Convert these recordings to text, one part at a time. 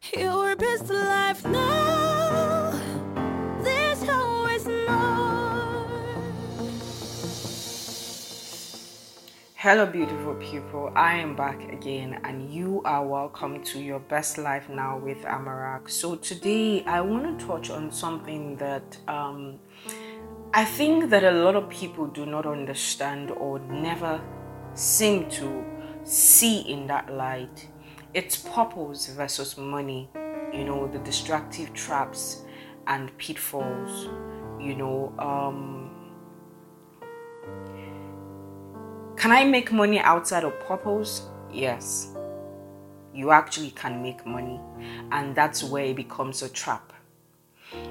Your best life now. There's always more. Hello, beautiful people. I am back again, and you are welcome to your best life now with Amarak. So, today I want to touch on something that um, I think that a lot of people do not understand or never seem to see in that light. It's purpose versus money, you know, the destructive traps and pitfalls, you know. Um, can I make money outside of purpose? Yes. You actually can make money, and that's where it becomes a trap.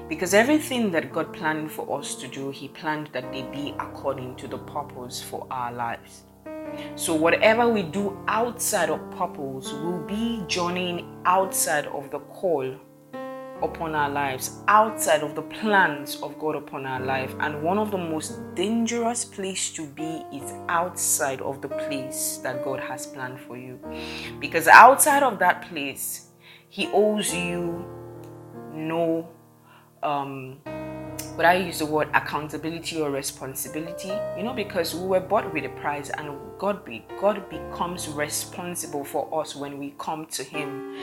Because everything that God planned for us to do, He planned that they be according to the purpose for our lives. So, whatever we do outside of purpose will be journeying outside of the call upon our lives, outside of the plans of God upon our life. And one of the most dangerous place to be is outside of the place that God has planned for you. Because outside of that place, He owes you no um but I use the word accountability or responsibility, you know, because we were bought with a price and God be God becomes responsible for us when we come to Him.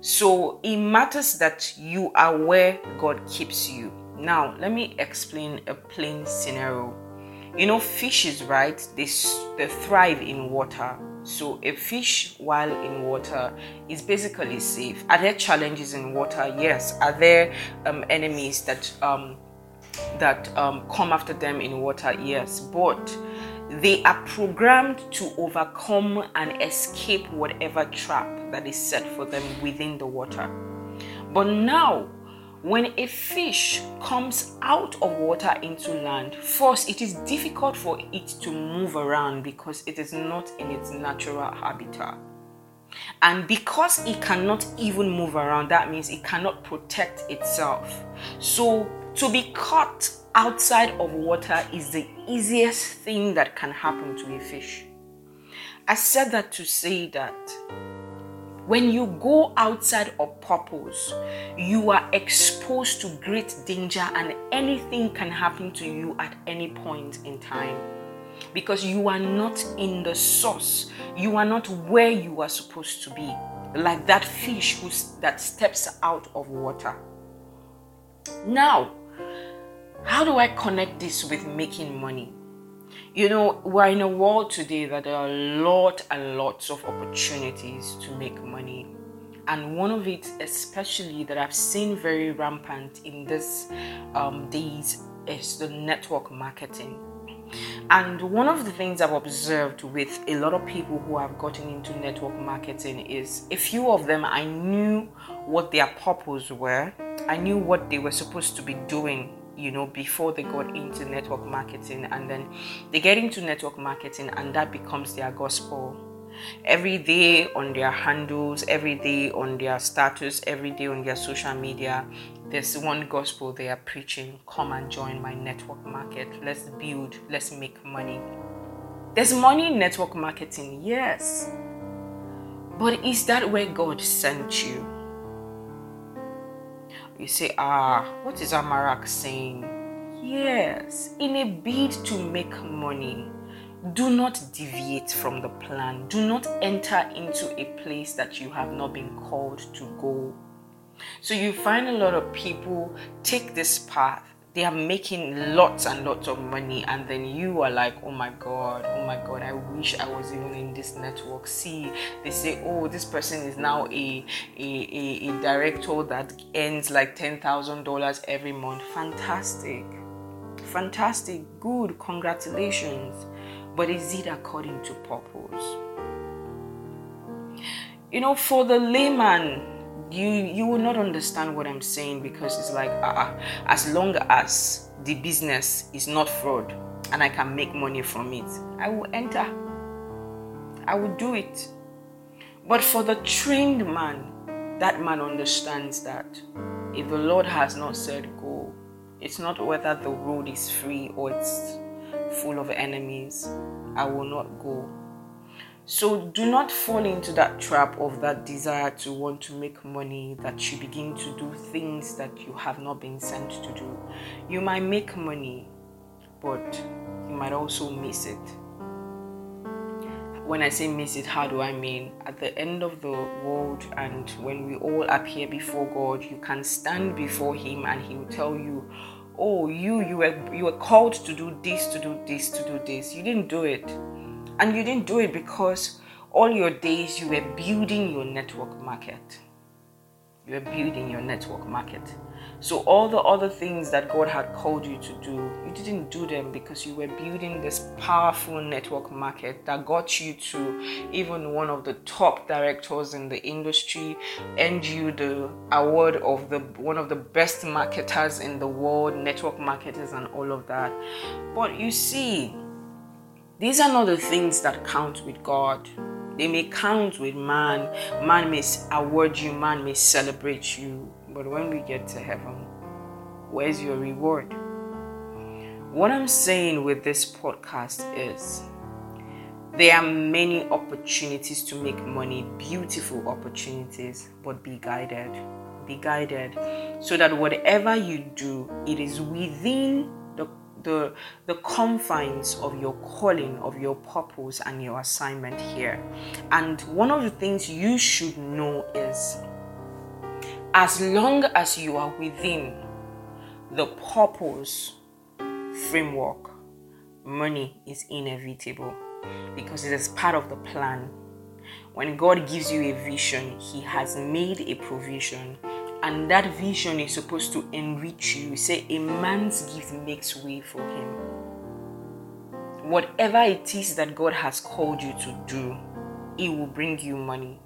So it matters that you are where God keeps you. Now, let me explain a plain scenario. You know, fishes, right? They, they thrive in water. So, a fish while in water is basically safe. Are there challenges in water? Yes. Are there um, enemies that um, that um, come after them in water, yes, but they are programmed to overcome and escape whatever trap that is set for them within the water. But now, when a fish comes out of water into land, first it is difficult for it to move around because it is not in its natural habitat. And because it cannot even move around, that means it cannot protect itself. So to be caught outside of water is the easiest thing that can happen to a fish. I said that to say that when you go outside of purpose, you are exposed to great danger, and anything can happen to you at any point in time because you are not in the source, you are not where you are supposed to be, like that fish who, that steps out of water. Now, how do I connect this with making money? You know, we're in a world today that there are a lot and lots of opportunities to make money. And one of it, especially that I've seen very rampant in these um, days, is the network marketing. And one of the things I've observed with a lot of people who have gotten into network marketing is a few of them I knew what their purpose were, I knew what they were supposed to be doing you know before they got into network marketing and then they get into network marketing and that becomes their gospel. Every day on their handles every day on their status every day on their social media there's one gospel they are preaching. Come and join my network market. Let's build let's make money. There's money in network marketing yes. But is that where god sent you you say, ah, what is Amarak saying? Yes, in a bid to make money, do not deviate from the plan. Do not enter into a place that you have not been called to go. So you find a lot of people take this path they are making lots and lots of money and then you are like oh my god oh my god i wish i was even in this network. See they say oh this person is now a a, a, a director that earns like $10000 every month. Fantastic. Fantastic. Good. Congratulations. But is it according to purpose? You know for the layman you you will not understand what I'm saying because it's like uh, as long as the business is not fraud and I can make money from it, I will enter. I will do it. But for the trained man, that man understands that if the Lord has not said go, it's not whether the road is free or it's full of enemies. I will not go. So do not fall into that trap of that desire to want to make money that you begin to do things that you have not been sent to do. You might make money, but you might also miss it. When I say miss it, how do I mean? At the end of the world, and when we all appear before God, you can stand before Him and He will tell you, Oh, you, you were you were called to do this, to do this, to do this. You didn't do it and you didn't do it because all your days you were building your network market. You were building your network market. So, all the other things that God had called you to do, you didn't do them because you were building this powerful network market that got you to even one of the top directors in the industry, and you the award of the one of the best marketers in the world, network marketers, and all of that. But you see, these are not the things that count with God. They may count with man. Man may award you, man may celebrate you. But when we get to heaven, where's your reward? What I'm saying with this podcast is there are many opportunities to make money, beautiful opportunities, but be guided. Be guided so that whatever you do, it is within the, the confines of your calling, of your purpose, and your assignment here. And one of the things you should know is as long as you are within the purpose framework, money is inevitable because it is part of the plan. When God gives you a vision, He has made a provision and that vision is supposed to enrich you. Say, a man's gift makes way for him. Whatever it is that God has called you to do, it will bring you money.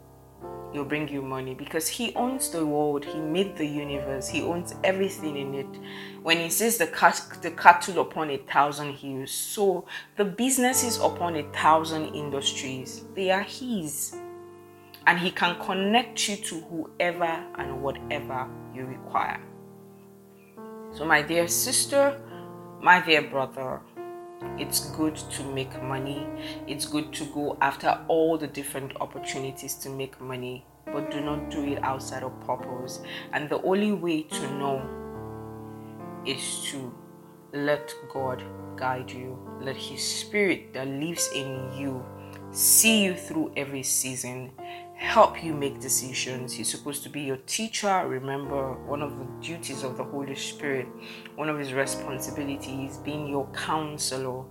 It will bring you money because He owns the world. He made the universe. He owns everything in it. When He says the, cat, the cattle upon a thousand hills, so the businesses upon a thousand industries, they are His and He can connect you to whoever and whatever you require. So, my dear sister, my dear brother, it's good to make money. It's good to go after all the different opportunities to make money, but do not do it outside of purpose. And the only way to know is to let God guide you, let His Spirit that lives in you see you through every season help you make decisions. He's supposed to be your teacher. Remember, one of the duties of the Holy Spirit, one of his responsibilities, being your counselor.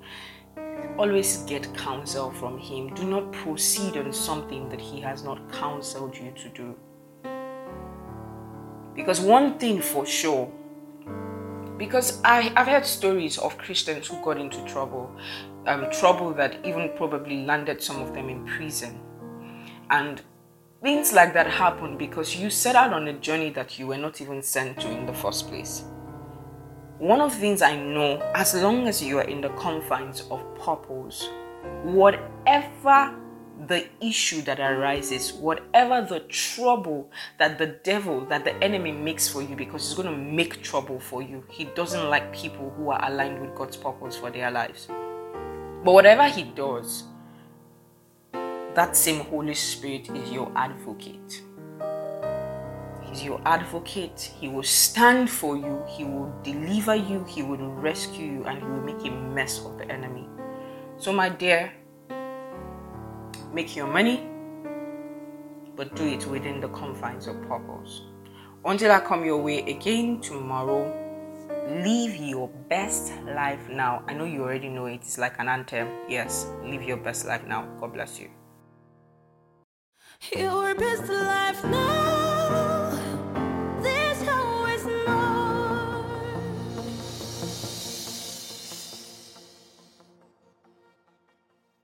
Always get counsel from him. Do not proceed on something that he has not counseled you to do. Because one thing for sure, because I, I've heard stories of Christians who got into trouble, um, trouble that even probably landed some of them in prison. And Things like that happen because you set out on a journey that you were not even sent to in the first place. One of the things I know, as long as you are in the confines of purpose, whatever the issue that arises, whatever the trouble that the devil, that the enemy makes for you, because he's going to make trouble for you. He doesn't like people who are aligned with God's purpose for their lives. But whatever he does, that same Holy Spirit is your advocate. He's your advocate. He will stand for you. He will deliver you. He will rescue you. And he will make a mess of the enemy. So, my dear, make your money, but do it within the confines of purpose. Until I come your way again tomorrow, live your best life now. I know you already know it. It's like an anthem. Yes, live your best life now. God bless you. Your best life now.